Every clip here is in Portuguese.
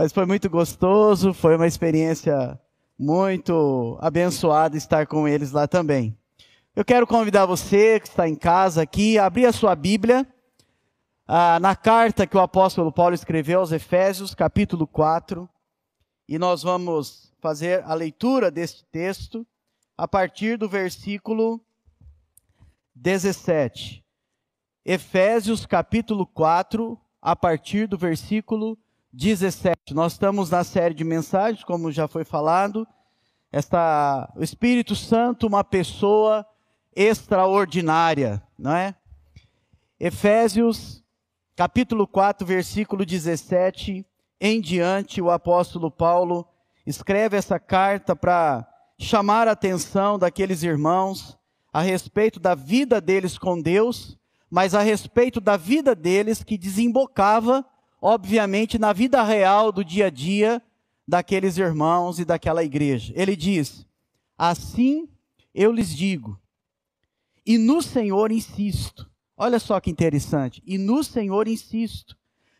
Mas foi muito gostoso, foi uma experiência muito abençoada estar com eles lá também. Eu quero convidar você que está em casa aqui a abrir a sua Bíblia ah, na carta que o apóstolo Paulo escreveu aos Efésios, capítulo 4, e nós vamos fazer a leitura deste texto a partir do versículo 17. Efésios capítulo 4, a partir do versículo 17. Nós estamos na série de mensagens, como já foi falado. Esta, o Espírito Santo, uma pessoa extraordinária, não é? Efésios capítulo 4, versículo 17 em diante, o apóstolo Paulo escreve essa carta para chamar a atenção daqueles irmãos a respeito da vida deles com Deus, mas a respeito da vida deles que desembocava, obviamente, na vida real do dia a dia daqueles irmãos e daquela igreja. Ele diz: Assim eu lhes digo, e no Senhor insisto. Olha só que interessante. E no Senhor insisto,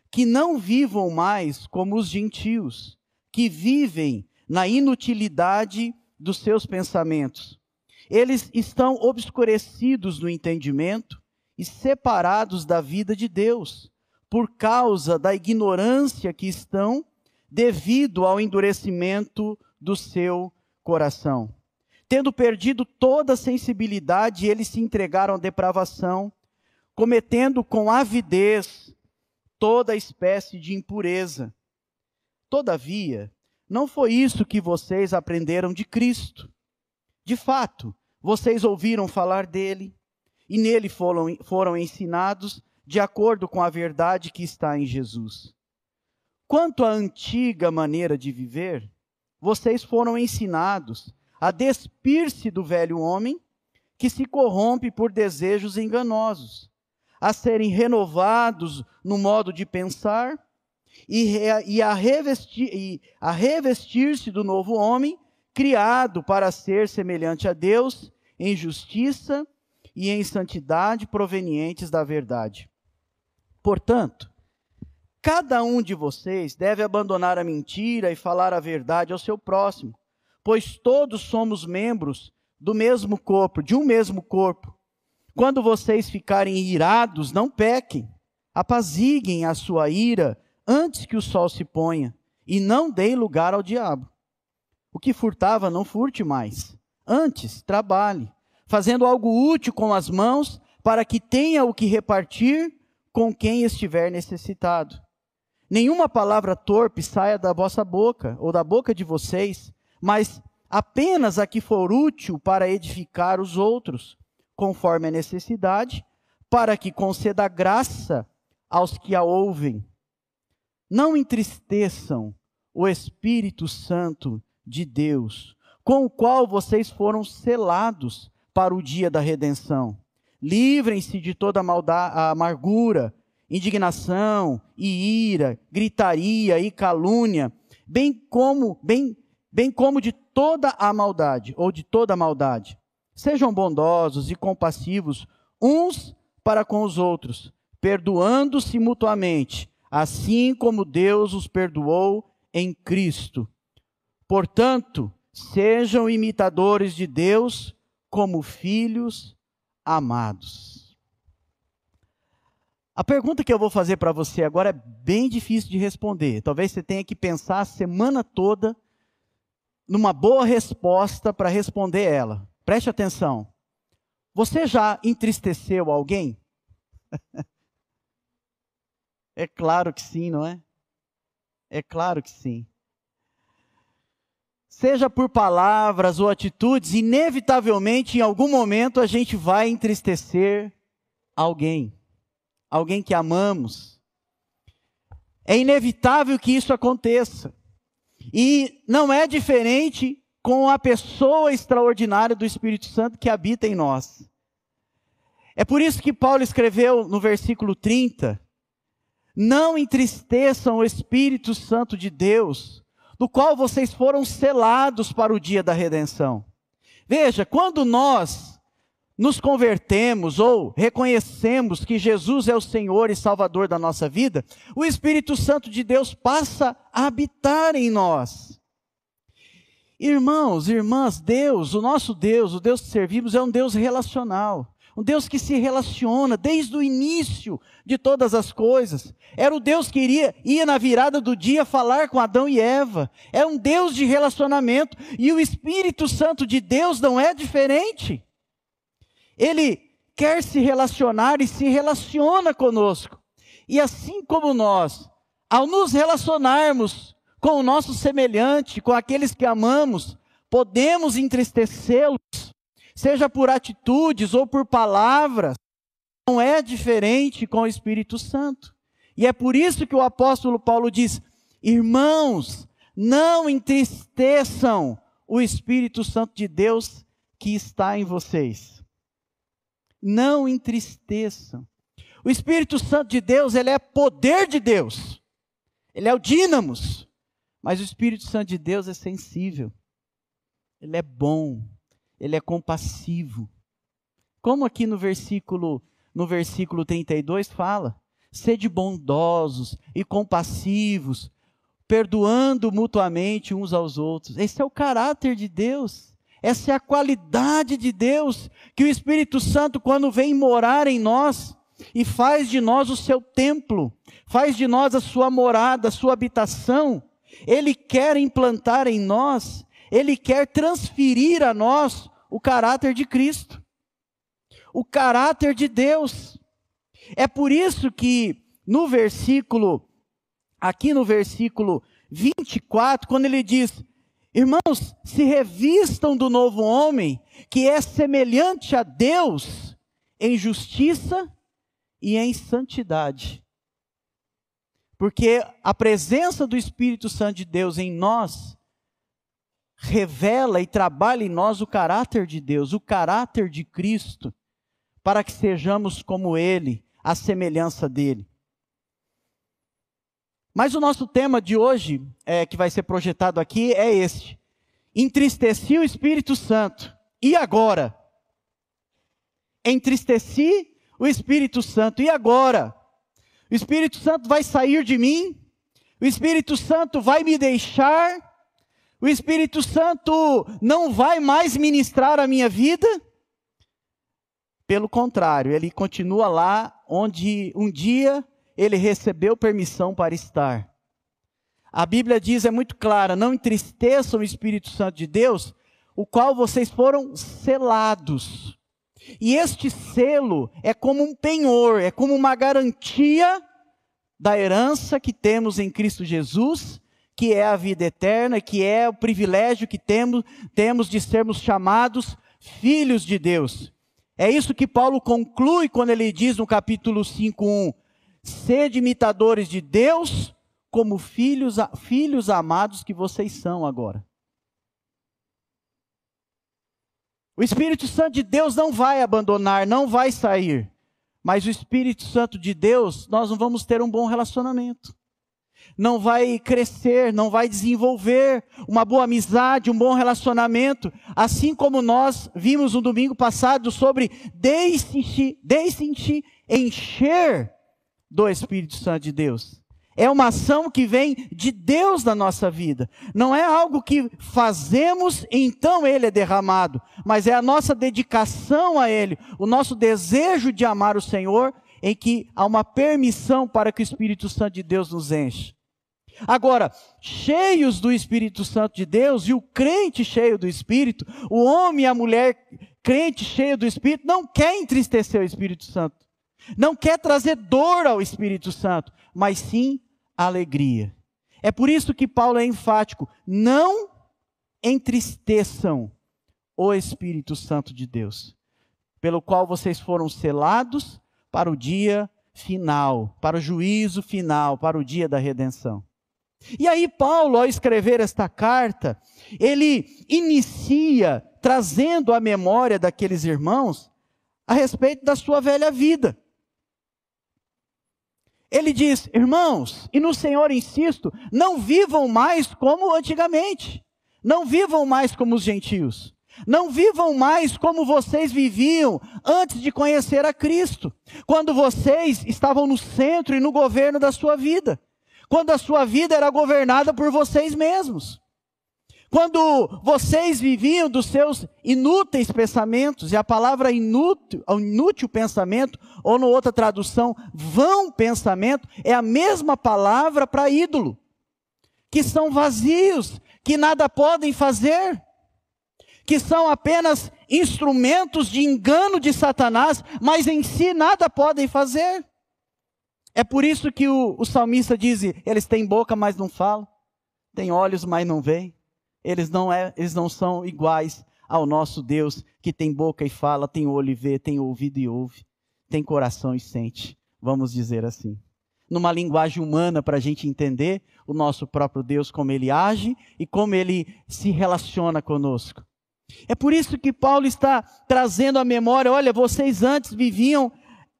que não vivam mais como os gentios, que vivem na inutilidade dos seus pensamentos eles estão obscurecidos no entendimento e separados da vida de Deus, por causa da ignorância que estão devido ao endurecimento do seu coração. Tendo perdido toda a sensibilidade, eles se entregaram à depravação, cometendo com avidez toda espécie de impureza. Todavia, não foi isso que vocês aprenderam de Cristo. De fato, vocês ouviram falar dele e nele foram, foram ensinados de acordo com a verdade que está em Jesus. Quanto à antiga maneira de viver, vocês foram ensinados a despir-se do velho homem que se corrompe por desejos enganosos, a serem renovados no modo de pensar e, e a revestir-se revestir do novo homem criado para ser semelhante a Deus em justiça e em santidade provenientes da verdade. Portanto, cada um de vocês deve abandonar a mentira e falar a verdade ao seu próximo, pois todos somos membros do mesmo corpo, de um mesmo corpo. Quando vocês ficarem irados, não pequem, apaziguem a sua ira antes que o sol se ponha, e não deem lugar ao diabo. O que furtava, não furte mais. Antes, trabalhe, fazendo algo útil com as mãos, para que tenha o que repartir com quem estiver necessitado. Nenhuma palavra torpe saia da vossa boca ou da boca de vocês, mas apenas a que for útil para edificar os outros, conforme a necessidade, para que conceda graça aos que a ouvem. Não entristeçam o Espírito Santo de Deus, com o qual vocês foram selados para o dia da redenção. Livrem-se de toda maldade, amargura, indignação e ira, gritaria e calúnia, bem como bem, bem como de toda a maldade ou de toda a maldade. Sejam bondosos e compassivos uns para com os outros, perdoando-se mutuamente, assim como Deus os perdoou em Cristo. Portanto, sejam imitadores de Deus como filhos amados. A pergunta que eu vou fazer para você agora é bem difícil de responder. Talvez você tenha que pensar a semana toda numa boa resposta para responder ela. Preste atenção. Você já entristeceu alguém? é claro que sim, não é? É claro que sim seja por palavras ou atitudes, inevitavelmente em algum momento a gente vai entristecer alguém, alguém que amamos. É inevitável que isso aconteça. E não é diferente com a pessoa extraordinária do Espírito Santo que habita em nós. É por isso que Paulo escreveu no versículo 30: Não entristeçam o Espírito Santo de Deus, do qual vocês foram selados para o dia da redenção. Veja, quando nós nos convertemos ou reconhecemos que Jesus é o Senhor e Salvador da nossa vida, o Espírito Santo de Deus passa a habitar em nós. Irmãos, irmãs, Deus, o nosso Deus, o Deus que servimos, é um Deus relacional. Um Deus que se relaciona desde o início de todas as coisas. Era o Deus que iria, ia na virada do dia falar com Adão e Eva. É um Deus de relacionamento. E o Espírito Santo de Deus não é diferente. Ele quer se relacionar e se relaciona conosco. E assim como nós, ao nos relacionarmos com o nosso semelhante, com aqueles que amamos, podemos entristecê-los, seja por atitudes ou por palavras, não é diferente com o Espírito Santo. E é por isso que o apóstolo Paulo diz: irmãos, não entristeçam o Espírito Santo de Deus que está em vocês. Não entristeçam. O Espírito Santo de Deus, ele é poder de Deus. Ele é o dínamos. Mas o Espírito Santo de Deus é sensível, ele é bom, ele é compassivo. Como aqui no versículo, no versículo 32 fala: sede bondosos e compassivos, perdoando mutuamente uns aos outros. Esse é o caráter de Deus. Essa é a qualidade de Deus que o Espírito Santo, quando vem morar em nós e faz de nós o seu templo, faz de nós a sua morada, a sua habitação, ele quer implantar em nós, ele quer transferir a nós o caráter de Cristo, o caráter de Deus. É por isso que no versículo, aqui no versículo 24, quando ele diz: Irmãos, se revistam do novo homem, que é semelhante a Deus em justiça e em santidade. Porque a presença do Espírito Santo de Deus em nós revela e trabalha em nós o caráter de Deus, o caráter de Cristo, para que sejamos como Ele, a semelhança dele. Mas o nosso tema de hoje, é, que vai ser projetado aqui, é este: entristeci o Espírito Santo. E agora? Entristeci o Espírito Santo. E agora? O Espírito Santo vai sair de mim, o Espírito Santo vai me deixar, o Espírito Santo não vai mais ministrar a minha vida. Pelo contrário, ele continua lá onde um dia ele recebeu permissão para estar. A Bíblia diz, é muito clara: não entristeçam o Espírito Santo de Deus, o qual vocês foram selados. E este selo é como um penhor, é como uma garantia da herança que temos em Cristo Jesus, que é a vida eterna, que é o privilégio que temos, temos de sermos chamados filhos de Deus. É isso que Paulo conclui quando ele diz no capítulo 5:1: Sede imitadores de Deus, como filhos, filhos amados que vocês são agora. O Espírito Santo de Deus não vai abandonar, não vai sair. Mas o Espírito Santo de Deus, nós não vamos ter um bom relacionamento. Não vai crescer, não vai desenvolver uma boa amizade, um bom relacionamento, assim como nós vimos no domingo passado sobre deixe-se encher do Espírito Santo de Deus. É uma ação que vem de Deus na nossa vida. Não é algo que fazemos então ele é derramado, mas é a nossa dedicação a ele, o nosso desejo de amar o Senhor, em que há uma permissão para que o Espírito Santo de Deus nos enche. Agora, cheios do Espírito Santo de Deus, e o crente cheio do Espírito, o homem e a mulher crente cheio do Espírito, não quer entristecer o Espírito Santo, não quer trazer dor ao Espírito Santo, mas sim alegria. É por isso que Paulo é enfático: não entristeçam o Espírito Santo de Deus, pelo qual vocês foram selados para o dia final, para o juízo final, para o dia da redenção. E aí, Paulo, ao escrever esta carta, ele inicia trazendo a memória daqueles irmãos a respeito da sua velha vida. Ele diz: irmãos, e no Senhor insisto, não vivam mais como antigamente, não vivam mais como os gentios. Não vivam mais como vocês viviam antes de conhecer a Cristo, quando vocês estavam no centro e no governo da sua vida, quando a sua vida era governada por vocês mesmos. Quando vocês viviam dos seus inúteis pensamentos, e a palavra inútil, inútil pensamento, ou no outra tradução, vão pensamento, é a mesma palavra para ídolo, que são vazios, que nada podem fazer, que são apenas instrumentos de engano de Satanás, mas em si nada podem fazer. É por isso que o, o salmista diz: eles têm boca, mas não falam, têm olhos, mas não veem. Eles não, é, eles não são iguais ao nosso Deus, que tem boca e fala, tem olho e vê, tem ouvido e ouve, tem coração e sente. Vamos dizer assim. Numa linguagem humana para a gente entender o nosso próprio Deus, como ele age e como ele se relaciona conosco. É por isso que Paulo está trazendo à memória: olha, vocês antes viviam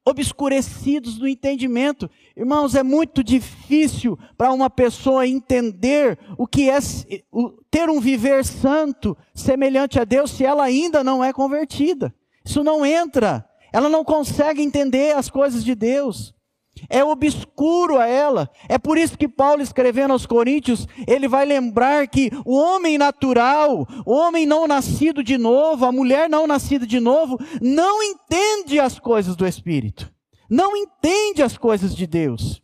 obscurecidos no entendimento. Irmãos, é muito difícil para uma pessoa entender o que é ter um viver santo semelhante a Deus se ela ainda não é convertida. Isso não entra. Ela não consegue entender as coisas de Deus é obscuro a ela. É por isso que Paulo, escrevendo aos Coríntios, ele vai lembrar que o homem natural, o homem não nascido de novo, a mulher não nascida de novo, não entende as coisas do Espírito, não entende as coisas de Deus.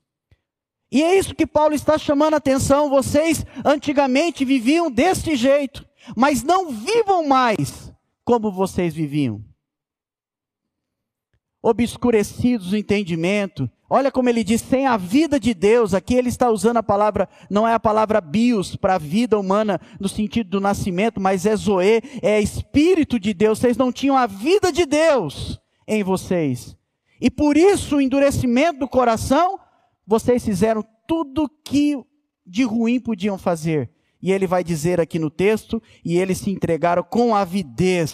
E é isso que Paulo está chamando a atenção. Vocês antigamente viviam deste jeito, mas não vivam mais como vocês viviam obscurecidos o entendimento. Olha como ele diz, sem a vida de Deus, aqui ele está usando a palavra, não é a palavra bios para a vida humana no sentido do nascimento, mas é zoe, é espírito de Deus. Vocês não tinham a vida de Deus em vocês. E por isso o endurecimento do coração, vocês fizeram tudo que de ruim podiam fazer. E ele vai dizer aqui no texto, e eles se entregaram com avidez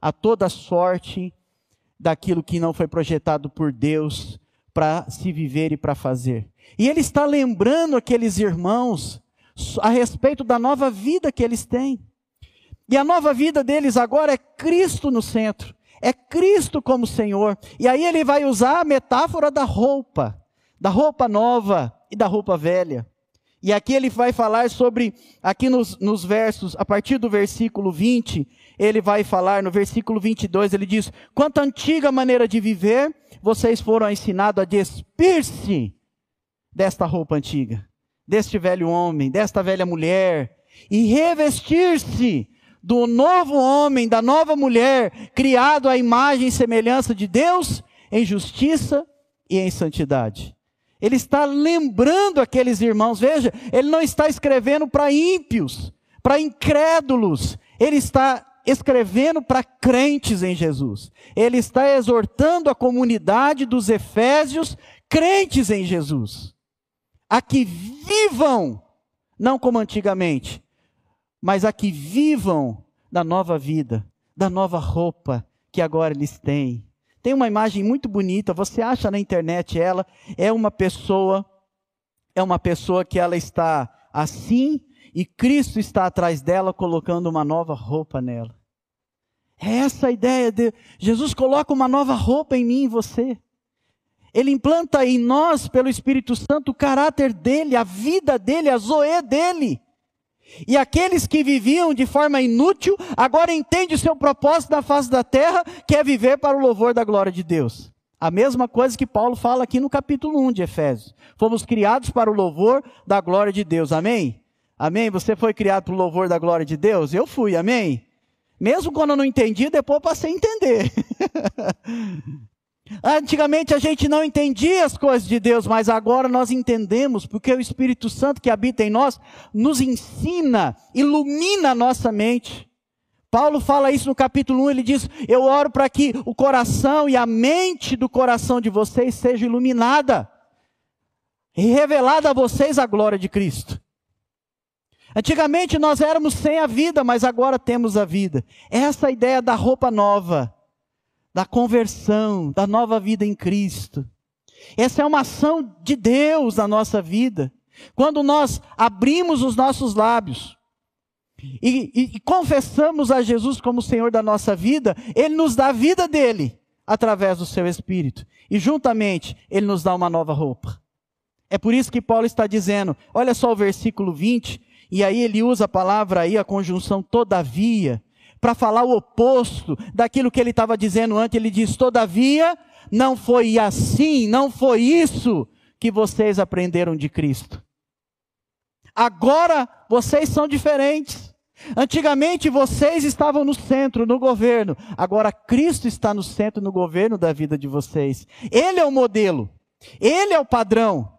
a toda sorte daquilo que não foi projetado por Deus para se viver e para fazer. E ele está lembrando aqueles irmãos a respeito da nova vida que eles têm. E a nova vida deles agora é Cristo no centro. É Cristo como Senhor. E aí ele vai usar a metáfora da roupa, da roupa nova e da roupa velha. E aqui ele vai falar sobre, aqui nos, nos versos, a partir do versículo 20, ele vai falar no versículo 22, ele diz: Quanto à antiga maneira de viver, vocês foram ensinados a despir-se desta roupa antiga, deste velho homem, desta velha mulher, e revestir-se do novo homem, da nova mulher, criado à imagem e semelhança de Deus, em justiça e em santidade. Ele está lembrando aqueles irmãos, veja, ele não está escrevendo para ímpios, para incrédulos, ele está escrevendo para crentes em Jesus. Ele está exortando a comunidade dos Efésios, crentes em Jesus, a que vivam, não como antigamente, mas a que vivam da nova vida, da nova roupa que agora eles têm. Tem uma imagem muito bonita, você acha na internet ela, é uma pessoa, é uma pessoa que ela está assim e Cristo está atrás dela colocando uma nova roupa nela. É essa a ideia de Jesus coloca uma nova roupa em mim e você. Ele implanta em nós, pelo Espírito Santo, o caráter dele, a vida dele, a zoe dele. E aqueles que viviam de forma inútil, agora entendem o seu propósito na face da terra, que é viver para o louvor da glória de Deus. A mesma coisa que Paulo fala aqui no capítulo 1 de Efésios. Fomos criados para o louvor da glória de Deus. Amém? Amém? Você foi criado para o louvor da glória de Deus? Eu fui, amém? Mesmo quando eu não entendi, depois eu passei a entender. Antigamente a gente não entendia as coisas de Deus, mas agora nós entendemos, porque o Espírito Santo que habita em nós nos ensina, ilumina a nossa mente. Paulo fala isso no capítulo 1, ele diz: Eu oro para que o coração e a mente do coração de vocês seja iluminada e revelada a vocês a glória de Cristo. Antigamente nós éramos sem a vida, mas agora temos a vida. Essa é ideia da roupa nova, da conversão, da nova vida em Cristo. Essa é uma ação de Deus na nossa vida. Quando nós abrimos os nossos lábios e, e, e confessamos a Jesus como Senhor da nossa vida, Ele nos dá a vida dele através do seu Espírito. E juntamente, Ele nos dá uma nova roupa. É por isso que Paulo está dizendo, olha só o versículo 20, e aí ele usa a palavra aí, a conjunção todavia, para falar o oposto daquilo que ele estava dizendo antes. Ele diz: todavia, não foi assim, não foi isso que vocês aprenderam de Cristo. Agora vocês são diferentes. Antigamente vocês estavam no centro, no governo. Agora Cristo está no centro, no governo da vida de vocês. Ele é o modelo. Ele é o padrão.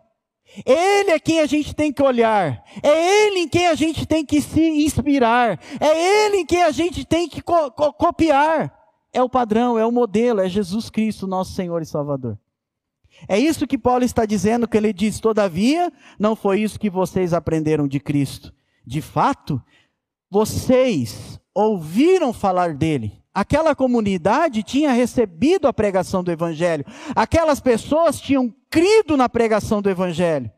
Ele é quem a gente tem que olhar. É Ele em quem a gente tem que se inspirar. É Ele em quem a gente tem que co co copiar. É o padrão, é o modelo, é Jesus Cristo, nosso Senhor e Salvador. É isso que Paulo está dizendo, que ele diz: todavia, não foi isso que vocês aprenderam de Cristo. De fato, vocês ouviram falar dele. Aquela comunidade tinha recebido a pregação do Evangelho. Aquelas pessoas tinham crido na pregação do Evangelho.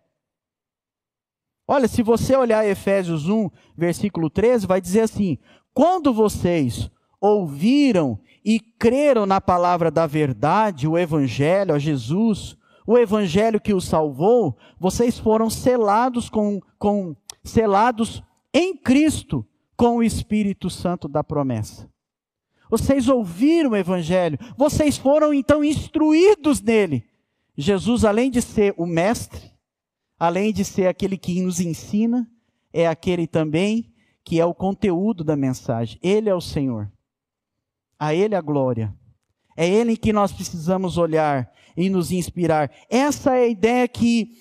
Olha, se você olhar Efésios 1, versículo 13, vai dizer assim: Quando vocês ouviram e creram na palavra da verdade, o Evangelho, a Jesus, o Evangelho que os salvou, vocês foram selados com, com selados em Cristo com o Espírito Santo da promessa. Vocês ouviram o Evangelho, vocês foram então instruídos nele. Jesus, além de ser o mestre, além de ser aquele que nos ensina, é aquele também que é o conteúdo da mensagem. Ele é o Senhor. A Ele a glória. É Ele em que nós precisamos olhar e nos inspirar. Essa é a ideia que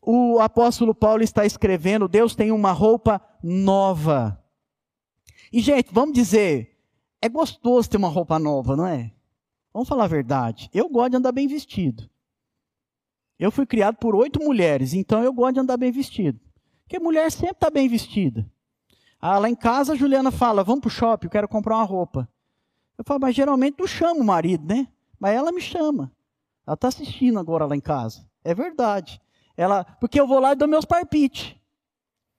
o apóstolo Paulo está escrevendo. Deus tem uma roupa nova. E, gente, vamos dizer, é gostoso ter uma roupa nova, não é? Vamos falar a verdade. Eu gosto de andar bem vestido. Eu fui criado por oito mulheres, então eu gosto de andar bem vestido. Porque mulher sempre está bem vestida. Ah, lá em casa a Juliana fala, vamos para o shopping, eu quero comprar uma roupa. Eu falo, mas geralmente tu chama o marido, né? Mas ela me chama. Ela está assistindo agora lá em casa. É verdade. Ela, porque eu vou lá e dou meus parpites.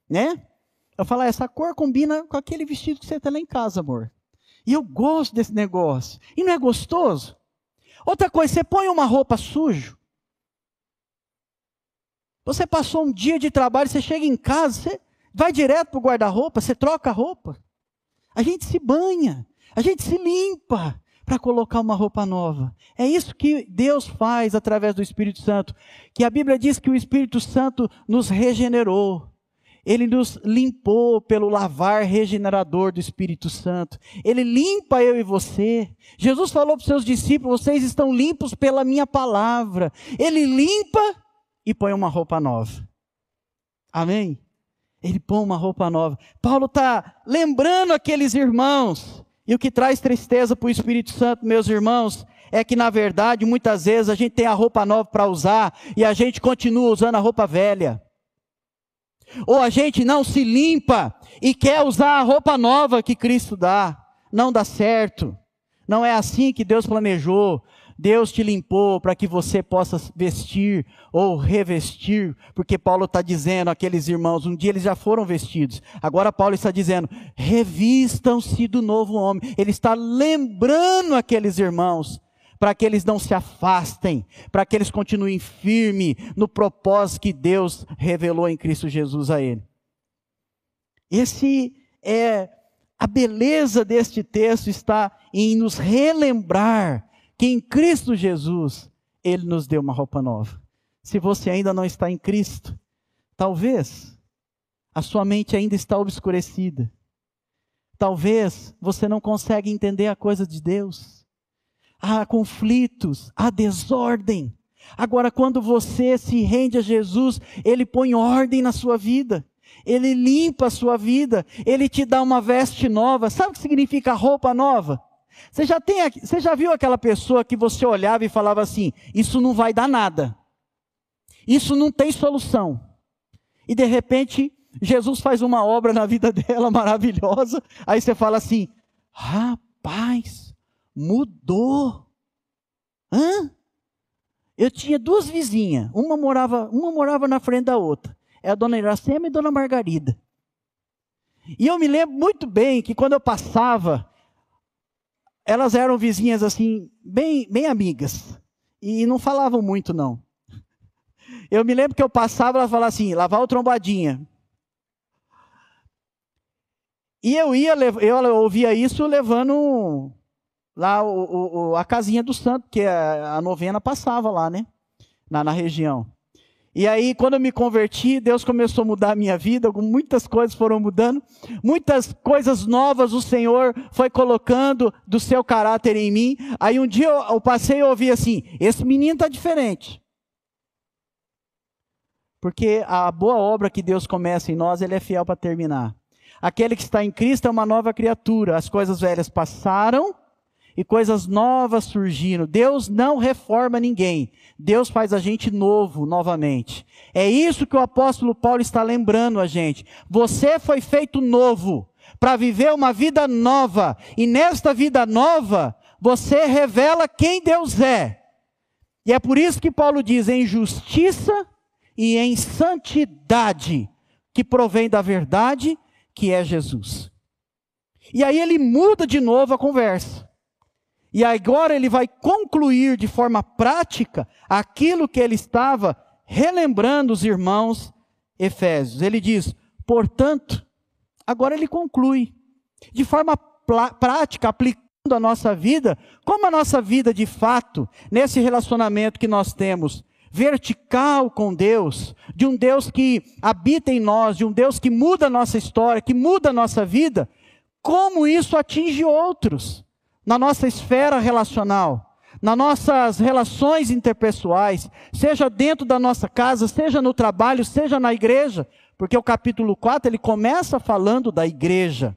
Né? Eu falo, ah, essa cor combina com aquele vestido que você tem lá em casa, amor. E eu gosto desse negócio. E não é gostoso? Outra coisa, você põe uma roupa suja. Você passou um dia de trabalho, você chega em casa, você vai direto para o guarda-roupa, você troca a roupa. A gente se banha. A gente se limpa para colocar uma roupa nova. É isso que Deus faz através do Espírito Santo. Que a Bíblia diz que o Espírito Santo nos regenerou. Ele nos limpou pelo lavar regenerador do Espírito Santo. Ele limpa eu e você. Jesus falou para os seus discípulos: vocês estão limpos pela minha palavra. Ele limpa e põe uma roupa nova. Amém? Ele põe uma roupa nova. Paulo está lembrando aqueles irmãos e o que traz tristeza para o Espírito Santo, meus irmãos, é que na verdade muitas vezes a gente tem a roupa nova para usar e a gente continua usando a roupa velha. Ou a gente não se limpa e quer usar a roupa nova que Cristo dá. Não dá certo. Não é assim que Deus planejou. Deus te limpou para que você possa vestir ou revestir, porque Paulo está dizendo, aqueles irmãos, um dia eles já foram vestidos, agora Paulo está dizendo, revistam-se do novo homem. Ele está lembrando aqueles irmãos, para que eles não se afastem, para que eles continuem firmes no propósito que Deus revelou em Cristo Jesus a ele. Esse é a beleza deste texto está em nos relembrar que em Cristo Jesus ele nos deu uma roupa nova. Se você ainda não está em Cristo, talvez a sua mente ainda está obscurecida. Talvez você não consegue entender a coisa de Deus. Há conflitos, há desordem. Agora, quando você se rende a Jesus, Ele põe ordem na sua vida. Ele limpa a sua vida. Ele te dá uma veste nova. Sabe o que significa roupa nova? Você já, tem, você já viu aquela pessoa que você olhava e falava assim: Isso não vai dar nada. Isso não tem solução. E de repente, Jesus faz uma obra na vida dela maravilhosa. Aí você fala assim: Rapaz, mudou. Hã? Eu tinha duas vizinhas. Uma morava, uma morava na frente da outra. É a dona Iracema e a dona Margarida. E eu me lembro muito bem que quando eu passava, elas eram vizinhas assim, bem, bem amigas. E não falavam muito, não. Eu me lembro que eu passava, elas falavam assim, lavar o trombadinha. E eu ia, eu ouvia isso levando lá o, o, a casinha do santo, porque a, a novena passava lá, né? Na, na região. E aí, quando eu me converti, Deus começou a mudar a minha vida, muitas coisas foram mudando, muitas coisas novas o Senhor foi colocando do seu caráter em mim. Aí um dia eu, eu passei e ouvi assim: esse menino está diferente. Porque a boa obra que Deus começa em nós, Ele é fiel para terminar. Aquele que está em Cristo é uma nova criatura. As coisas velhas passaram e coisas novas surgiram. Deus não reforma ninguém. Deus faz a gente novo novamente. É isso que o apóstolo Paulo está lembrando a gente. Você foi feito novo para viver uma vida nova. E nesta vida nova, você revela quem Deus é. E é por isso que Paulo diz em justiça e em santidade, que provém da verdade, que é Jesus. E aí ele muda de novo a conversa. E agora ele vai concluir de forma prática aquilo que ele estava relembrando os irmãos Efésios. Ele diz: portanto, agora ele conclui, de forma prática, aplicando a nossa vida, como a nossa vida de fato, nesse relacionamento que nós temos, vertical com Deus, de um Deus que habita em nós, de um Deus que muda a nossa história, que muda a nossa vida, como isso atinge outros na nossa esfera relacional, nas nossas relações interpessoais, seja dentro da nossa casa, seja no trabalho, seja na igreja, porque o capítulo 4 ele começa falando da igreja.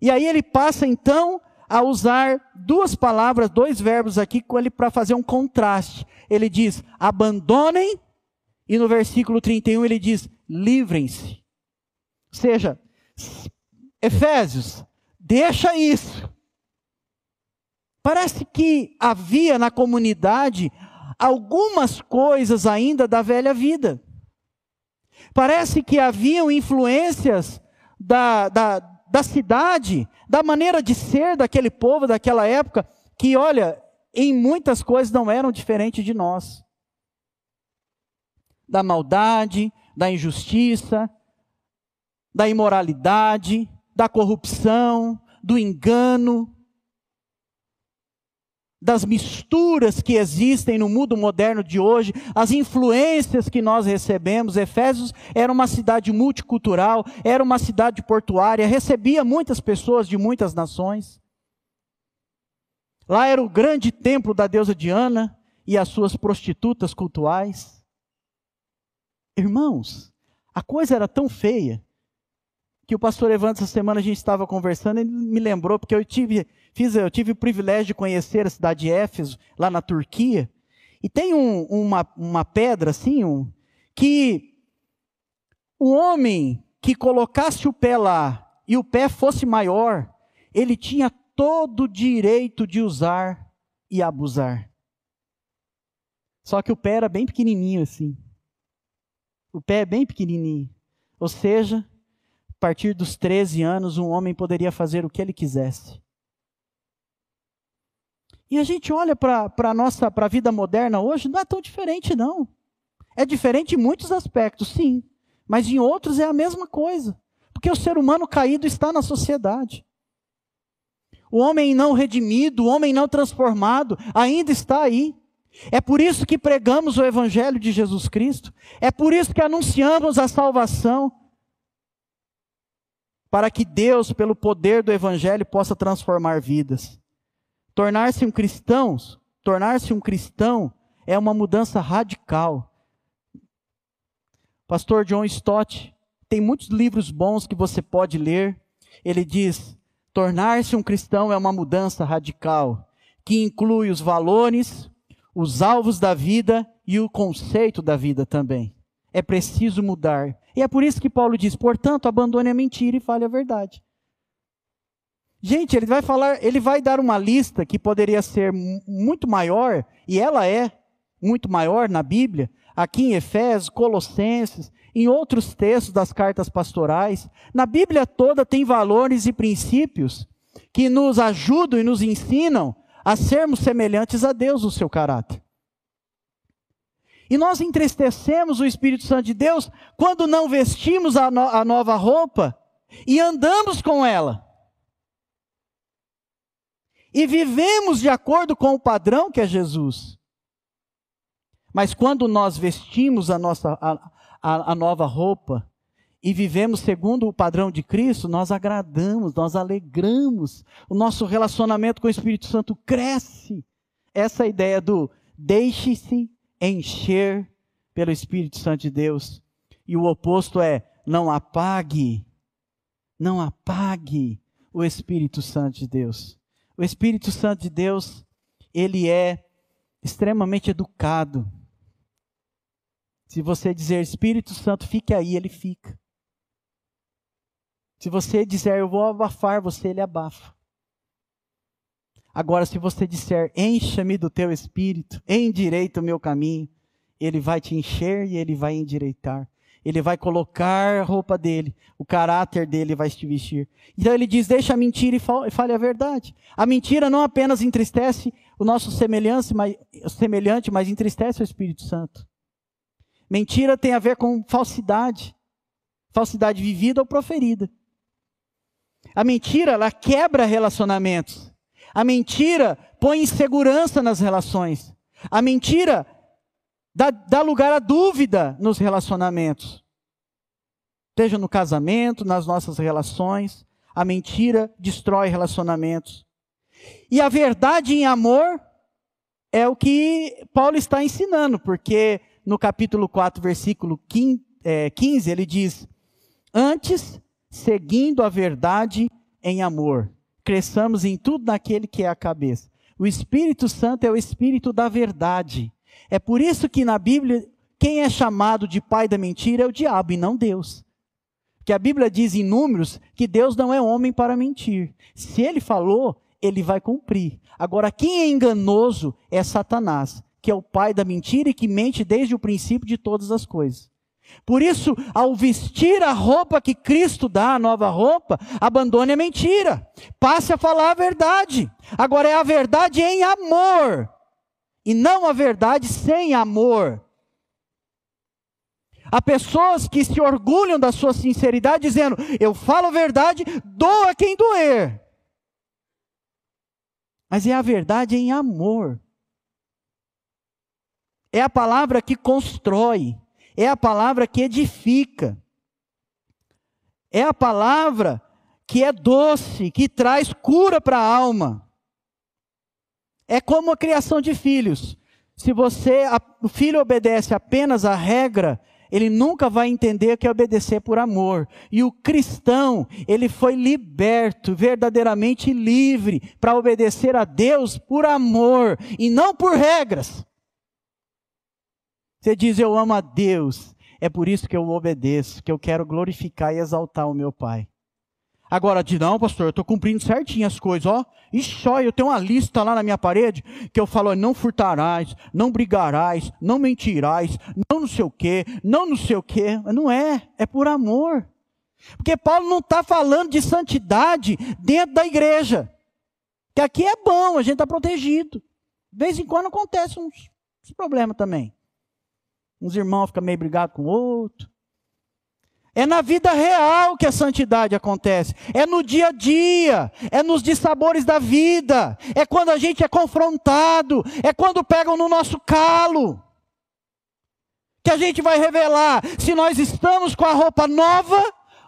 E aí ele passa então a usar duas palavras, dois verbos aqui para fazer um contraste. Ele diz: abandonem, e no versículo 31 ele diz: livrem-se. Ou seja, Efésios, Deixa isso. Parece que havia na comunidade algumas coisas ainda da velha vida. Parece que haviam influências da, da, da cidade, da maneira de ser daquele povo daquela época, que, olha, em muitas coisas não eram diferentes de nós. Da maldade, da injustiça, da imoralidade, da corrupção, do engano, das misturas que existem no mundo moderno de hoje, as influências que nós recebemos. Efésios era uma cidade multicultural, era uma cidade portuária, recebia muitas pessoas de muitas nações. Lá era o grande templo da deusa Diana e as suas prostitutas cultuais. Irmãos, a coisa era tão feia que o pastor Evandro, essa semana a gente estava conversando, ele me lembrou, porque eu tive, fiz, eu tive o privilégio de conhecer a cidade de Éfeso, lá na Turquia, e tem um, uma, uma pedra assim, um, que o homem que colocasse o pé lá e o pé fosse maior, ele tinha todo o direito de usar e abusar. Só que o pé era bem pequenininho assim. O pé é bem pequenininho. Ou seja, a partir dos 13 anos, um homem poderia fazer o que ele quisesse. E a gente olha para a nossa pra vida moderna hoje, não é tão diferente, não. É diferente em muitos aspectos, sim. Mas em outros é a mesma coisa. Porque o ser humano caído está na sociedade. O homem não redimido, o homem não transformado, ainda está aí. É por isso que pregamos o Evangelho de Jesus Cristo. É por isso que anunciamos a salvação para que Deus, pelo poder do Evangelho, possa transformar vidas. Tornar-se um cristão, tornar-se um cristão é uma mudança radical. Pastor John Stott tem muitos livros bons que você pode ler. Ele diz: tornar-se um cristão é uma mudança radical, que inclui os valores, os alvos da vida e o conceito da vida também. É preciso mudar. E é por isso que Paulo diz: portanto, abandone a mentira e fale a verdade. Gente, ele vai falar, ele vai dar uma lista que poderia ser muito maior, e ela é muito maior na Bíblia, aqui em Efésios, Colossenses, em outros textos das cartas pastorais. Na Bíblia toda tem valores e princípios que nos ajudam e nos ensinam a sermos semelhantes a Deus no seu caráter. E nós entristecemos o Espírito Santo de Deus quando não vestimos a, no a nova roupa e andamos com ela. E vivemos de acordo com o padrão que é Jesus. Mas quando nós vestimos a nossa, a, a, a nova roupa e vivemos segundo o padrão de Cristo, nós agradamos, nós alegramos, o nosso relacionamento com o Espírito Santo cresce. Essa ideia do deixe-se encher pelo Espírito Santo de Deus. E o oposto é não apague, não apague o Espírito Santo de Deus. O Espírito Santo de Deus, ele é extremamente educado. Se você dizer Espírito Santo, fique aí, ele fica. Se você disser eu vou abafar você, ele abafa. Agora, se você disser encha-me do teu espírito, endireita o meu caminho, ele vai te encher e ele vai endireitar. Ele vai colocar a roupa dele, o caráter dele vai te vestir. Então ele diz: deixa a mentira e fale a verdade. A mentira não apenas entristece o nosso semelhante, mas, semelhante, mas entristece o Espírito Santo. Mentira tem a ver com falsidade. Falsidade vivida ou proferida. A mentira, ela quebra relacionamentos. A mentira põe insegurança nas relações. A mentira dá, dá lugar à dúvida nos relacionamentos. Seja no casamento, nas nossas relações. A mentira destrói relacionamentos. E a verdade em amor é o que Paulo está ensinando, porque no capítulo 4, versículo 15, é, ele diz: Antes, seguindo a verdade em amor, cresçamos em tudo naquele que é a cabeça. O Espírito Santo é o Espírito da verdade. É por isso que na Bíblia, quem é chamado de pai da mentira é o diabo e não Deus. Que a Bíblia diz em Números que Deus não é homem para mentir. Se ele falou, ele vai cumprir. Agora, quem é enganoso é Satanás que é o pai da mentira e que mente desde o princípio de todas as coisas. Por isso, ao vestir a roupa que Cristo dá, a nova roupa, abandone a mentira. Passe a falar a verdade. Agora é a verdade em amor. E não a verdade sem amor. Há pessoas que se orgulham da sua sinceridade, dizendo: Eu falo a verdade, doa quem doer. Mas é a verdade em amor. É a palavra que constrói, é a palavra que edifica, é a palavra que é doce, que traz cura para a alma. É como a criação de filhos. Se você, a, o filho obedece apenas à regra, ele nunca vai entender que é obedecer por amor. E o cristão, ele foi liberto, verdadeiramente livre, para obedecer a Deus por amor e não por regras. Você diz, eu amo a Deus, é por isso que eu obedeço, que eu quero glorificar e exaltar o meu Pai. Agora, de não, pastor, eu estou cumprindo certinho as coisas, ó. Ixi, ó, eu tenho uma lista lá na minha parede que eu falo, não furtarás, não brigarás, não mentirás, não não sei o quê, não não sei o quê. Não é, é por amor. Porque Paulo não está falando de santidade dentro da igreja. Que aqui é bom, a gente está protegido. De vez em quando acontece uns, uns problemas também. Uns irmãos ficam meio brigados com o outro. É na vida real que a santidade acontece. É no dia a dia. É nos dissabores da vida. É quando a gente é confrontado. É quando pegam no nosso calo. Que a gente vai revelar se nós estamos com a roupa nova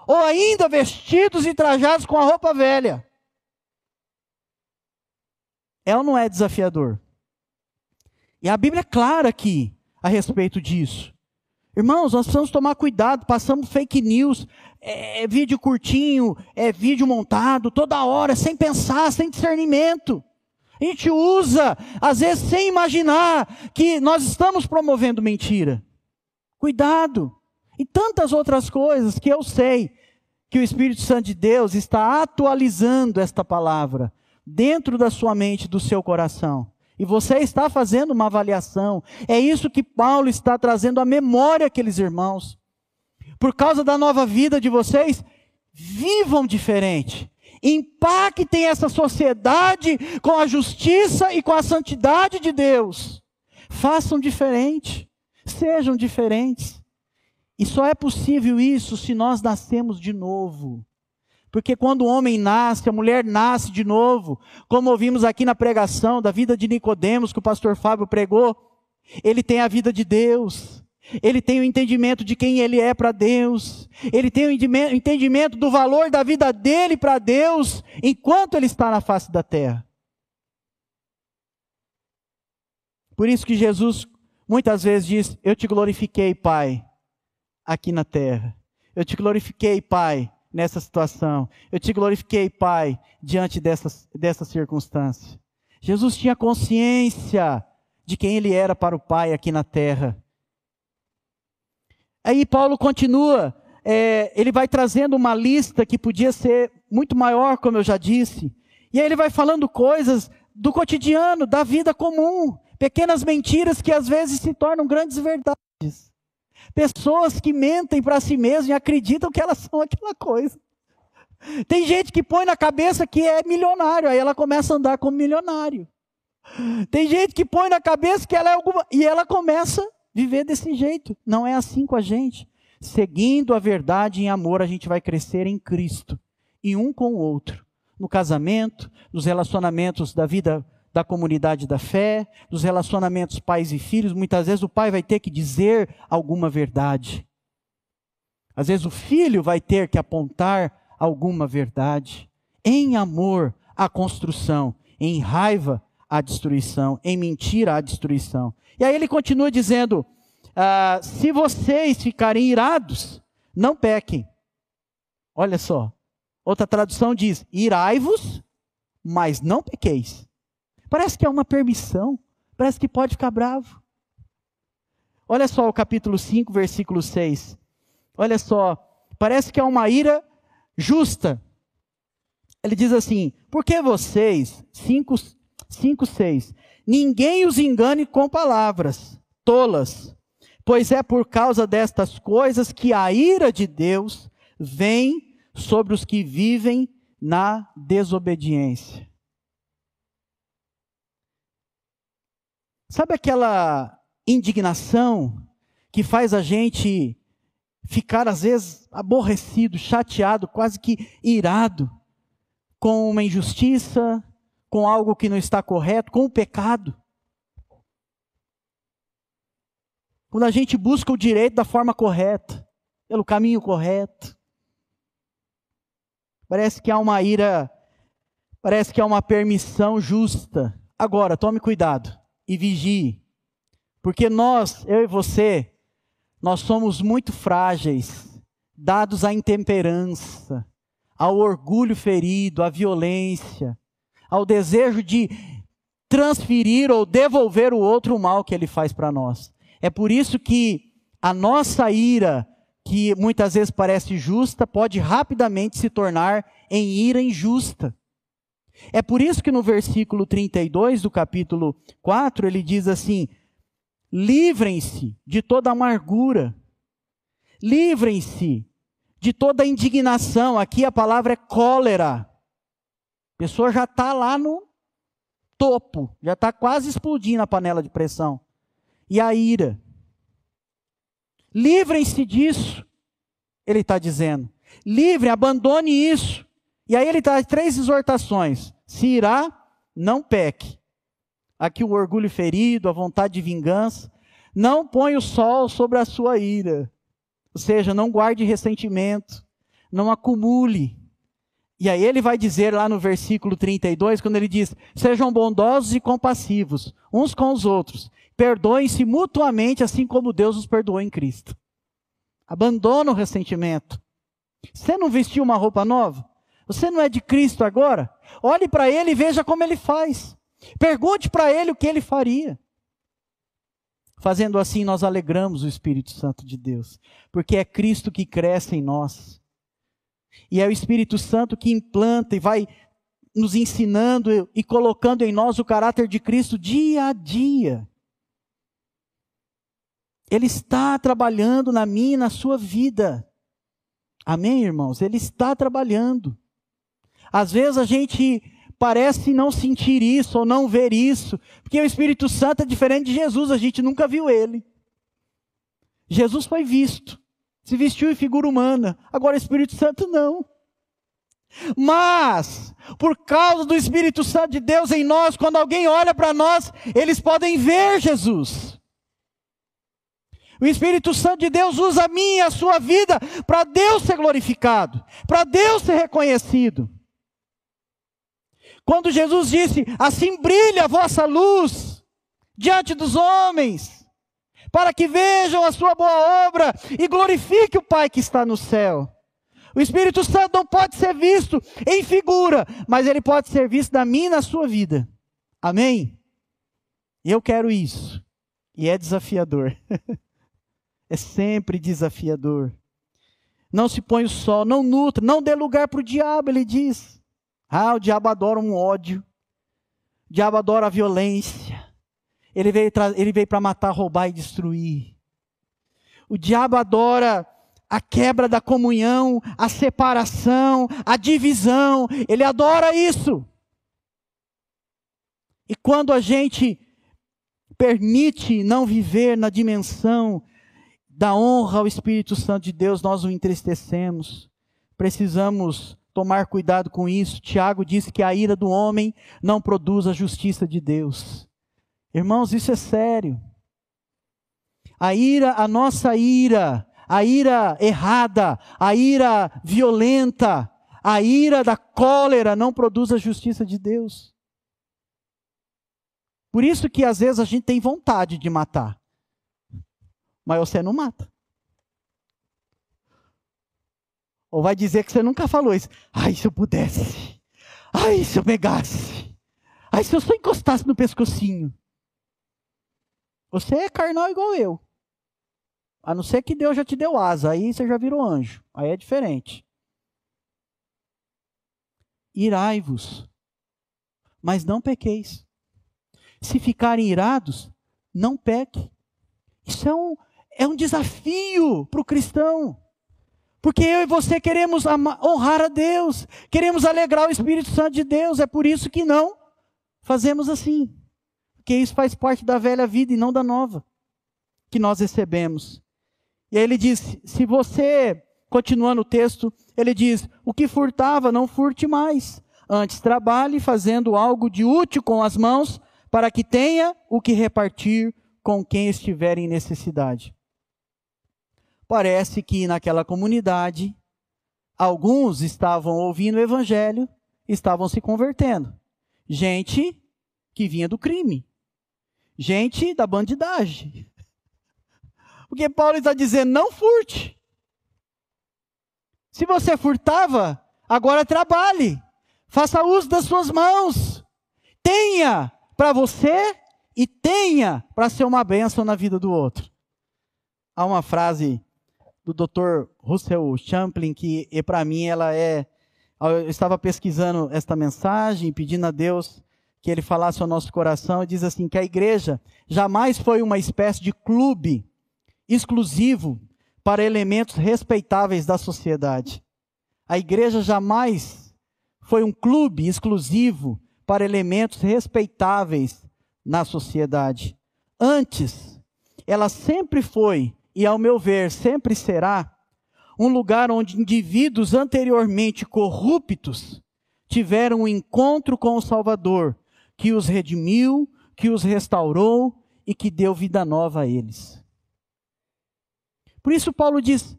ou ainda vestidos e trajados com a roupa velha. É ou não é desafiador? E a Bíblia é clara aqui a respeito disso. Irmãos, nós precisamos tomar cuidado, passamos fake news, é, é vídeo curtinho, é vídeo montado, toda hora, sem pensar, sem discernimento. A gente usa, às vezes, sem imaginar que nós estamos promovendo mentira. Cuidado. E tantas outras coisas que eu sei que o Espírito Santo de Deus está atualizando esta palavra dentro da sua mente, do seu coração. E você está fazendo uma avaliação. É isso que Paulo está trazendo à memória aqueles irmãos. Por causa da nova vida de vocês, vivam diferente. Impactem essa sociedade com a justiça e com a santidade de Deus. Façam diferente. Sejam diferentes. E só é possível isso se nós nascemos de novo. Porque quando o homem nasce, a mulher nasce de novo, como ouvimos aqui na pregação da vida de Nicodemos que o pastor Fábio pregou, ele tem a vida de Deus. Ele tem o entendimento de quem ele é para Deus. Ele tem o entendimento do valor da vida dele para Deus enquanto ele está na face da terra. Por isso que Jesus muitas vezes diz: Eu te glorifiquei, Pai, aqui na terra. Eu te glorifiquei, Pai, nessa situação. Eu te glorifiquei, Pai, diante dessas, dessa circunstância. Jesus tinha consciência de quem ele era para o Pai aqui na terra. Aí Paulo continua, é, ele vai trazendo uma lista que podia ser muito maior, como eu já disse. E aí ele vai falando coisas do cotidiano, da vida comum, pequenas mentiras que às vezes se tornam grandes verdades. Pessoas que mentem para si mesmas e acreditam que elas são aquela coisa. Tem gente que põe na cabeça que é milionário, aí ela começa a andar como milionário. Tem gente que põe na cabeça que ela é alguma. E ela começa viver desse jeito. Não é assim com a gente. Seguindo a verdade em amor, a gente vai crescer em Cristo e um com o outro. No casamento, nos relacionamentos da vida da comunidade da fé, nos relacionamentos pais e filhos, muitas vezes o pai vai ter que dizer alguma verdade. Às vezes o filho vai ter que apontar alguma verdade. Em amor, a construção. Em raiva, a destruição. Em mentira, a destruição. E aí ele continua dizendo: ah, se vocês ficarem irados, não pequem. Olha só. Outra tradução diz: irai-vos, mas não pequeis. Parece que é uma permissão. Parece que pode ficar bravo. Olha só o capítulo 5, versículo 6. Olha só. Parece que é uma ira justa. Ele diz assim: porque vocês, 5, 5 6, Ninguém os engane com palavras tolas, pois é por causa destas coisas que a ira de Deus vem sobre os que vivem na desobediência. Sabe aquela indignação que faz a gente ficar às vezes aborrecido, chateado, quase que irado com uma injustiça, com algo que não está correto, com o pecado. Quando a gente busca o direito da forma correta, pelo caminho correto. Parece que há uma ira, parece que há uma permissão justa. Agora, tome cuidado e vigie. Porque nós, eu e você, nós somos muito frágeis, dados à intemperança, ao orgulho ferido, à violência ao desejo de transferir ou devolver o outro o mal que ele faz para nós. É por isso que a nossa ira, que muitas vezes parece justa, pode rapidamente se tornar em ira injusta. É por isso que no versículo 32 do capítulo 4 ele diz assim: livrem-se de toda amargura, livrem-se de toda indignação. Aqui a palavra é cólera. A pessoa já está lá no topo, já está quase explodindo a panela de pressão. E a ira. Livrem-se disso, ele está dizendo. Livre, abandone isso. E aí ele traz três exortações: se irá, não peque. Aqui o orgulho ferido, a vontade de vingança. Não põe o sol sobre a sua ira. Ou seja, não guarde ressentimento. Não acumule. E aí ele vai dizer lá no versículo 32, quando ele diz: Sejam bondosos e compassivos uns com os outros, perdoem-se mutuamente, assim como Deus os perdoou em Cristo. Abandona o ressentimento. Você não vestiu uma roupa nova? Você não é de Cristo agora? Olhe para ele e veja como ele faz. Pergunte para ele o que ele faria. Fazendo assim, nós alegramos o Espírito Santo de Deus, porque é Cristo que cresce em nós. E é o Espírito Santo que implanta e vai nos ensinando e colocando em nós o caráter de Cristo dia a dia. Ele está trabalhando na minha e na sua vida. Amém, irmãos? Ele está trabalhando. Às vezes a gente parece não sentir isso ou não ver isso, porque o Espírito Santo é diferente de Jesus, a gente nunca viu ele. Jesus foi visto, se vestiu em figura humana, agora o Espírito Santo não. Mas, por causa do Espírito Santo de Deus em nós, quando alguém olha para nós, eles podem ver Jesus. O Espírito Santo de Deus usa a minha e a sua vida para Deus ser glorificado, para Deus ser reconhecido. Quando Jesus disse: Assim brilha a vossa luz diante dos homens, para que vejam a sua boa obra e glorifique o Pai que está no céu. O Espírito Santo não pode ser visto em figura, mas ele pode ser visto na minha e na sua vida. Amém? Eu quero isso. E é desafiador. é sempre desafiador. Não se põe o sol, não nutra, não dê lugar para o diabo, ele diz. Ah, o diabo adora um ódio. O diabo adora a violência. Ele veio, ele veio para matar, roubar e destruir. O diabo adora a quebra da comunhão, a separação, a divisão. Ele adora isso. E quando a gente permite não viver na dimensão da honra ao Espírito Santo de Deus, nós o entristecemos. Precisamos tomar cuidado com isso. Tiago disse que a ira do homem não produz a justiça de Deus. Irmãos, isso é sério. A ira, a nossa ira, a ira errada, a ira violenta, a ira da cólera não produz a justiça de Deus. Por isso que às vezes a gente tem vontade de matar, mas você não mata. Ou vai dizer que você nunca falou isso. Ai, se eu pudesse. Ai, se eu pegasse. Ai, se eu só encostasse no pescocinho. Você é carnal igual eu. A não ser que Deus já te deu asa, aí você já virou anjo. Aí é diferente. Irai-vos, mas não pequeis. Se ficarem irados, não peque. Isso é um, é um desafio para o cristão. Porque eu e você queremos honrar a Deus, queremos alegrar o Espírito Santo de Deus, é por isso que não fazemos assim. Porque isso faz parte da velha vida e não da nova que nós recebemos. E aí ele diz: se você, continuando o texto, ele diz: o que furtava, não furte mais. Antes trabalhe fazendo algo de útil com as mãos, para que tenha o que repartir com quem estiver em necessidade. Parece que naquela comunidade, alguns estavam ouvindo o evangelho, estavam se convertendo. Gente que vinha do crime, gente da bandidagem, porque Paulo está dizendo: não furte. Se você furtava, agora trabalhe. Faça uso das suas mãos. Tenha para você e tenha para ser uma bênção na vida do outro. Há uma frase do Dr. Russell Champlin que, para mim, ela é. Eu estava pesquisando esta mensagem, pedindo a Deus que Ele falasse ao nosso coração, e diz assim: que a igreja jamais foi uma espécie de clube exclusivo para elementos respeitáveis da sociedade. A igreja jamais foi um clube exclusivo para elementos respeitáveis na sociedade. Antes, ela sempre foi, e ao meu ver, sempre será, um lugar onde indivíduos anteriormente corruptos tiveram um encontro com o Salvador, que os redimiu, que os restaurou e que deu vida nova a eles. Por isso, Paulo diz: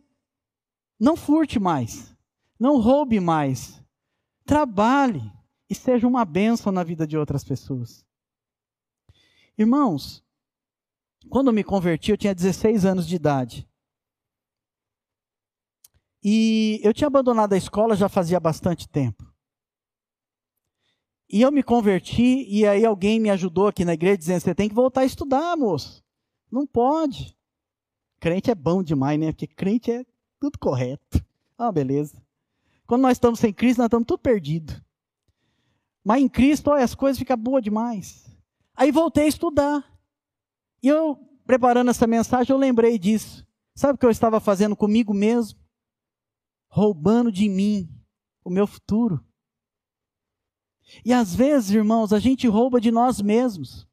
não furte mais, não roube mais, trabalhe e seja uma bênção na vida de outras pessoas. Irmãos, quando me converti, eu tinha 16 anos de idade. E eu tinha abandonado a escola já fazia bastante tempo. E eu me converti, e aí alguém me ajudou aqui na igreja, dizendo: você tem que voltar a estudar, moço. Não pode. Crente é bom demais, né? Porque crente é tudo correto. Ah, beleza. Quando nós estamos sem Cristo, nós estamos tudo perdidos. Mas em Cristo, olha, as coisas ficam boas demais. Aí voltei a estudar. E eu, preparando essa mensagem, eu lembrei disso. Sabe o que eu estava fazendo comigo mesmo? Roubando de mim o meu futuro. E às vezes, irmãos, a gente rouba de nós mesmos.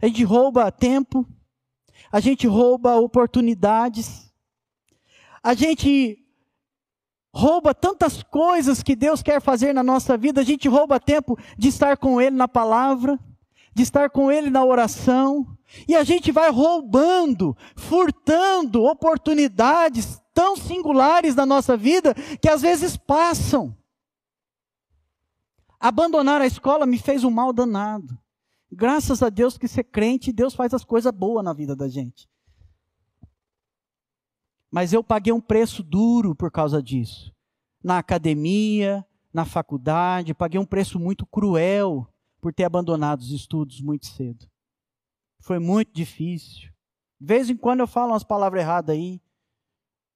A gente rouba tempo, a gente rouba oportunidades, a gente rouba tantas coisas que Deus quer fazer na nossa vida, a gente rouba tempo de estar com Ele na palavra, de estar com Ele na oração, e a gente vai roubando, furtando oportunidades tão singulares na nossa vida que às vezes passam. Abandonar a escola me fez um mal danado. Graças a Deus que ser crente, Deus faz as coisas boas na vida da gente. Mas eu paguei um preço duro por causa disso. Na academia, na faculdade, paguei um preço muito cruel por ter abandonado os estudos muito cedo. Foi muito difícil. De vez em quando eu falo umas palavras erradas aí,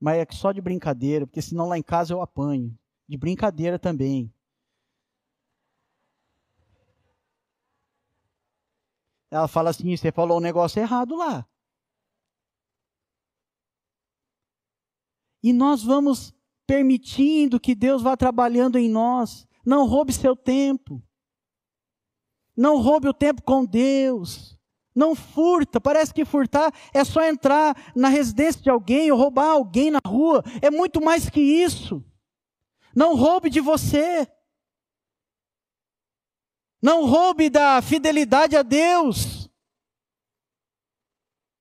mas é só de brincadeira, porque senão lá em casa eu apanho. De brincadeira também. Ela fala assim: você falou um negócio errado lá. E nós vamos permitindo que Deus vá trabalhando em nós. Não roube seu tempo. Não roube o tempo com Deus. Não furta. Parece que furtar é só entrar na residência de alguém ou roubar alguém na rua. É muito mais que isso. Não roube de você. Não roube da fidelidade a Deus.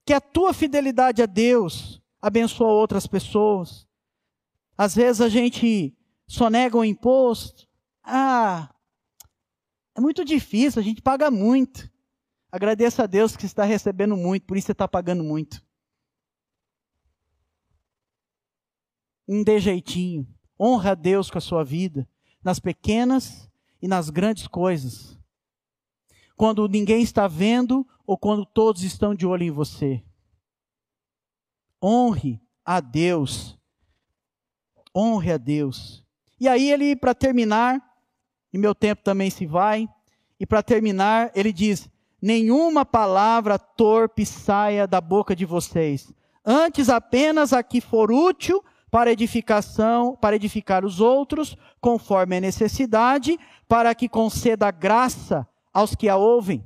Que a tua fidelidade a Deus abençoa outras pessoas. Às vezes a gente só nega o imposto. Ah, é muito difícil, a gente paga muito. Agradeça a Deus que está recebendo muito, por isso você está pagando muito. Um dê jeitinho. Honra a Deus com a sua vida, nas pequenas e nas grandes coisas. Quando ninguém está vendo ou quando todos estão de olho em você. Honre a Deus. Honre a Deus. E aí ele, para terminar, e meu tempo também se vai, e para terminar, ele diz: nenhuma palavra torpe saia da boca de vocês, antes apenas a que for útil para edificação, para edificar os outros, conforme a necessidade, para que conceda graça aos que a ouvem.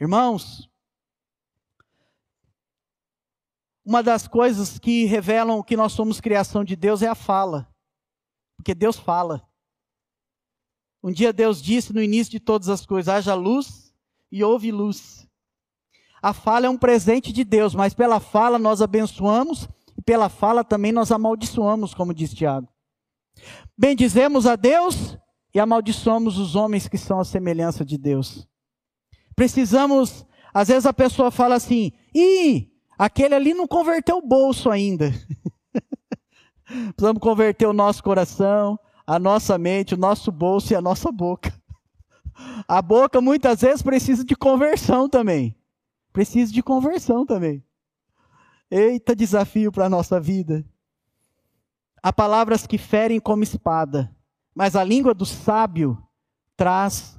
Irmãos, uma das coisas que revelam que nós somos criação de Deus é a fala. Porque Deus fala. Um dia Deus disse no início de todas as coisas: haja luz e houve luz. A fala é um presente de Deus, mas pela fala nós abençoamos e pela fala também nós amaldiçoamos, como diz Tiago. Bendizemos a Deus e amaldiçoamos os homens que são a semelhança de Deus. Precisamos, às vezes a pessoa fala assim: ih, aquele ali não converteu o bolso ainda. Precisamos converter o nosso coração, a nossa mente, o nosso bolso e a nossa boca. A boca muitas vezes precisa de conversão também. Precisa de conversão também. Eita desafio para a nossa vida. Há palavras que ferem como espada, mas a língua do sábio traz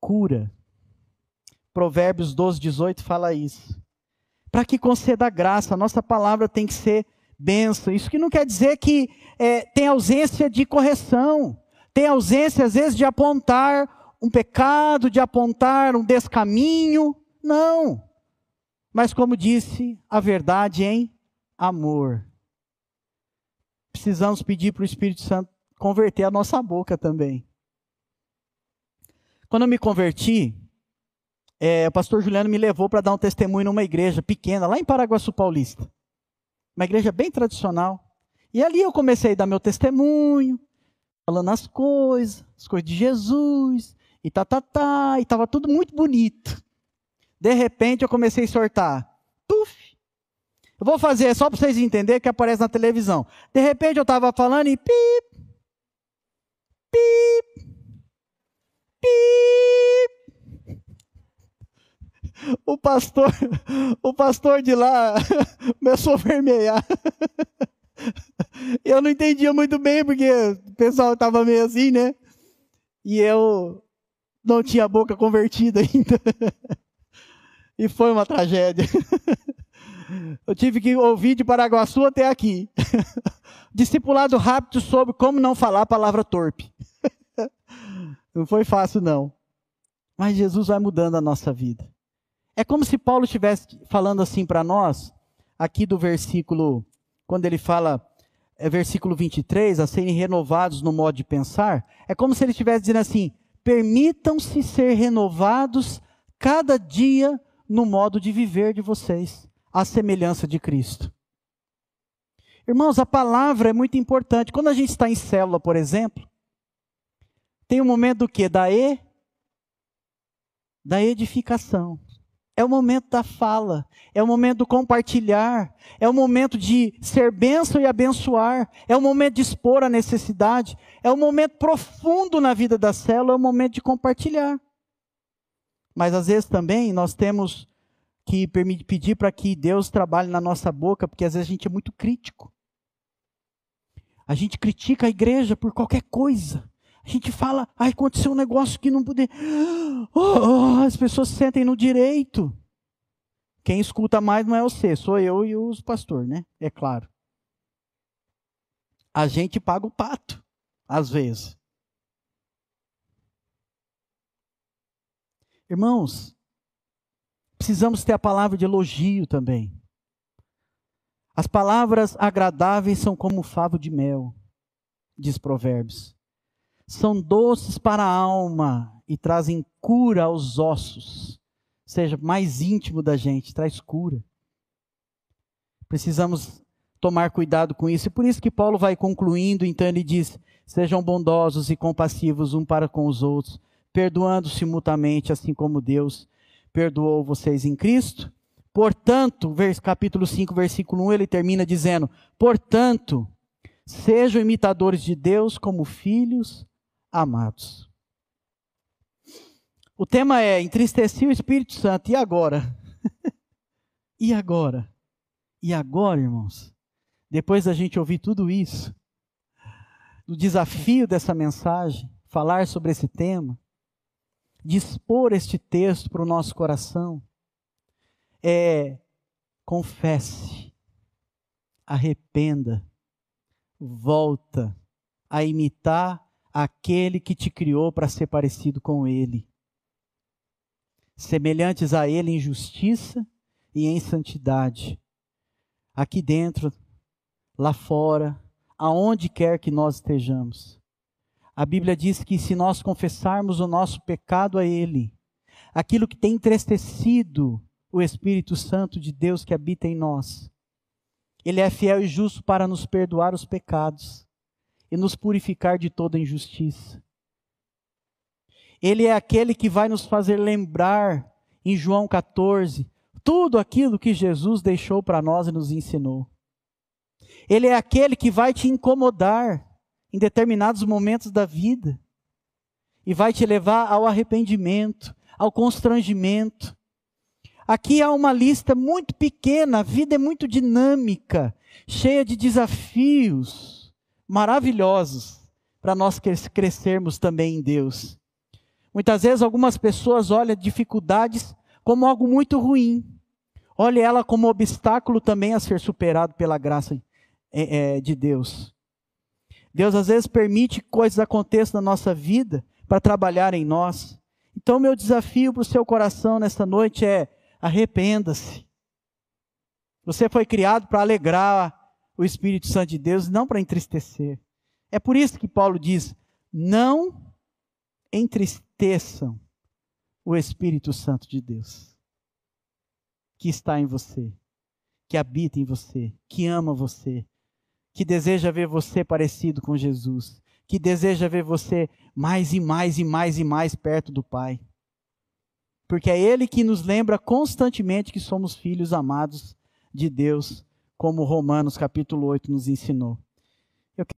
cura. Provérbios 12, 18 fala isso. Para que conceda graça, a nossa palavra tem que ser bênção. Isso que não quer dizer que é, tem ausência de correção, tem ausência, às vezes, de apontar um pecado, de apontar um descaminho. Não. Mas, como disse, a verdade em amor. Precisamos pedir para o Espírito Santo converter a nossa boca também. Quando eu me converti, é, o pastor Juliano me levou para dar um testemunho numa igreja pequena, lá em Paraguaçu Paulista uma igreja bem tradicional. E ali eu comecei a dar meu testemunho, falando as coisas, as coisas de Jesus, e tá, tá, tá, e estava tudo muito bonito. De repente eu comecei a sortar. Puf! Eu vou fazer só para vocês entenderem que aparece na televisão. De repente eu estava falando e pip, pip, pip, o pastor, o pastor de lá começou a vermelhar. Eu não entendia muito bem, porque o pessoal estava meio assim, né? e eu não tinha a boca convertida ainda. e foi uma tragédia. eu tive que ouvir de Paraguaçu até aqui. Discipulado rápido sobre como não falar a palavra torpe. não foi fácil, não. Mas Jesus vai mudando a nossa vida. É como se Paulo estivesse falando assim para nós, aqui do versículo, quando ele fala, é versículo 23, a serem renovados no modo de pensar, é como se ele estivesse dizendo assim: permitam-se ser renovados cada dia no modo de viver de vocês, à semelhança de Cristo. Irmãos, a palavra é muito importante. Quando a gente está em célula, por exemplo, tem um momento do que? Da e? Da edificação. É o momento da fala, é o momento do compartilhar, é o momento de ser bênção e abençoar, é o momento de expor a necessidade, é o momento profundo na vida da célula, é o momento de compartilhar. Mas às vezes também nós temos que pedir para que Deus trabalhe na nossa boca, porque às vezes a gente é muito crítico. A gente critica a igreja por qualquer coisa. A gente fala, ah, aconteceu um negócio que não poder. Oh, oh, as pessoas se sentem no direito. Quem escuta mais não é você, sou eu e os pastores, né? É claro. A gente paga o pato, às vezes. Irmãos, precisamos ter a palavra de elogio também. As palavras agradáveis são como favo de mel, diz Provérbios são doces para a alma e trazem cura aos ossos. Ou seja, mais íntimo da gente, traz cura. Precisamos tomar cuidado com isso. E por isso que Paulo vai concluindo, então ele diz: sejam bondosos e compassivos um para com os outros, perdoando-se mutuamente, assim como Deus perdoou vocês em Cristo. Portanto, capítulo 5, versículo 1, ele termina dizendo: Portanto, sejam imitadores de Deus como filhos amados. O tema é entristecer o Espírito Santo. E agora? e agora? E agora, irmãos? Depois da gente ouvir tudo isso, do desafio dessa mensagem, falar sobre esse tema, dispor este texto para o nosso coração, é confesse, arrependa, volta a imitar aquele que te criou para ser parecido com ele. Semelhantes a ele em justiça e em santidade. Aqui dentro, lá fora, aonde quer que nós estejamos. A Bíblia diz que se nós confessarmos o nosso pecado a ele, aquilo que tem entristecido o Espírito Santo de Deus que habita em nós, ele é fiel e justo para nos perdoar os pecados e nos purificar de toda injustiça. Ele é aquele que vai nos fazer lembrar, em João 14, tudo aquilo que Jesus deixou para nós e nos ensinou. Ele é aquele que vai te incomodar em determinados momentos da vida e vai te levar ao arrependimento, ao constrangimento. Aqui há uma lista muito pequena, a vida é muito dinâmica, cheia de desafios maravilhosos para nós crescermos também em Deus. Muitas vezes algumas pessoas olham dificuldades como algo muito ruim. Olha ela como obstáculo também a ser superado pela graça é, é, de Deus. Deus às vezes permite que coisas aconteçam na nossa vida para trabalhar em nós. Então, meu desafio para o seu coração nesta noite é: arrependa-se. Você foi criado para alegrar o Espírito Santo de Deus, não para entristecer. É por isso que Paulo diz: não entristeçam o Espírito Santo de Deus, que está em você, que habita em você, que ama você, que deseja ver você parecido com Jesus, que deseja ver você mais e mais e mais e mais perto do Pai. Porque é Ele que nos lembra constantemente que somos filhos amados de Deus como Romanos capítulo 8 nos ensinou.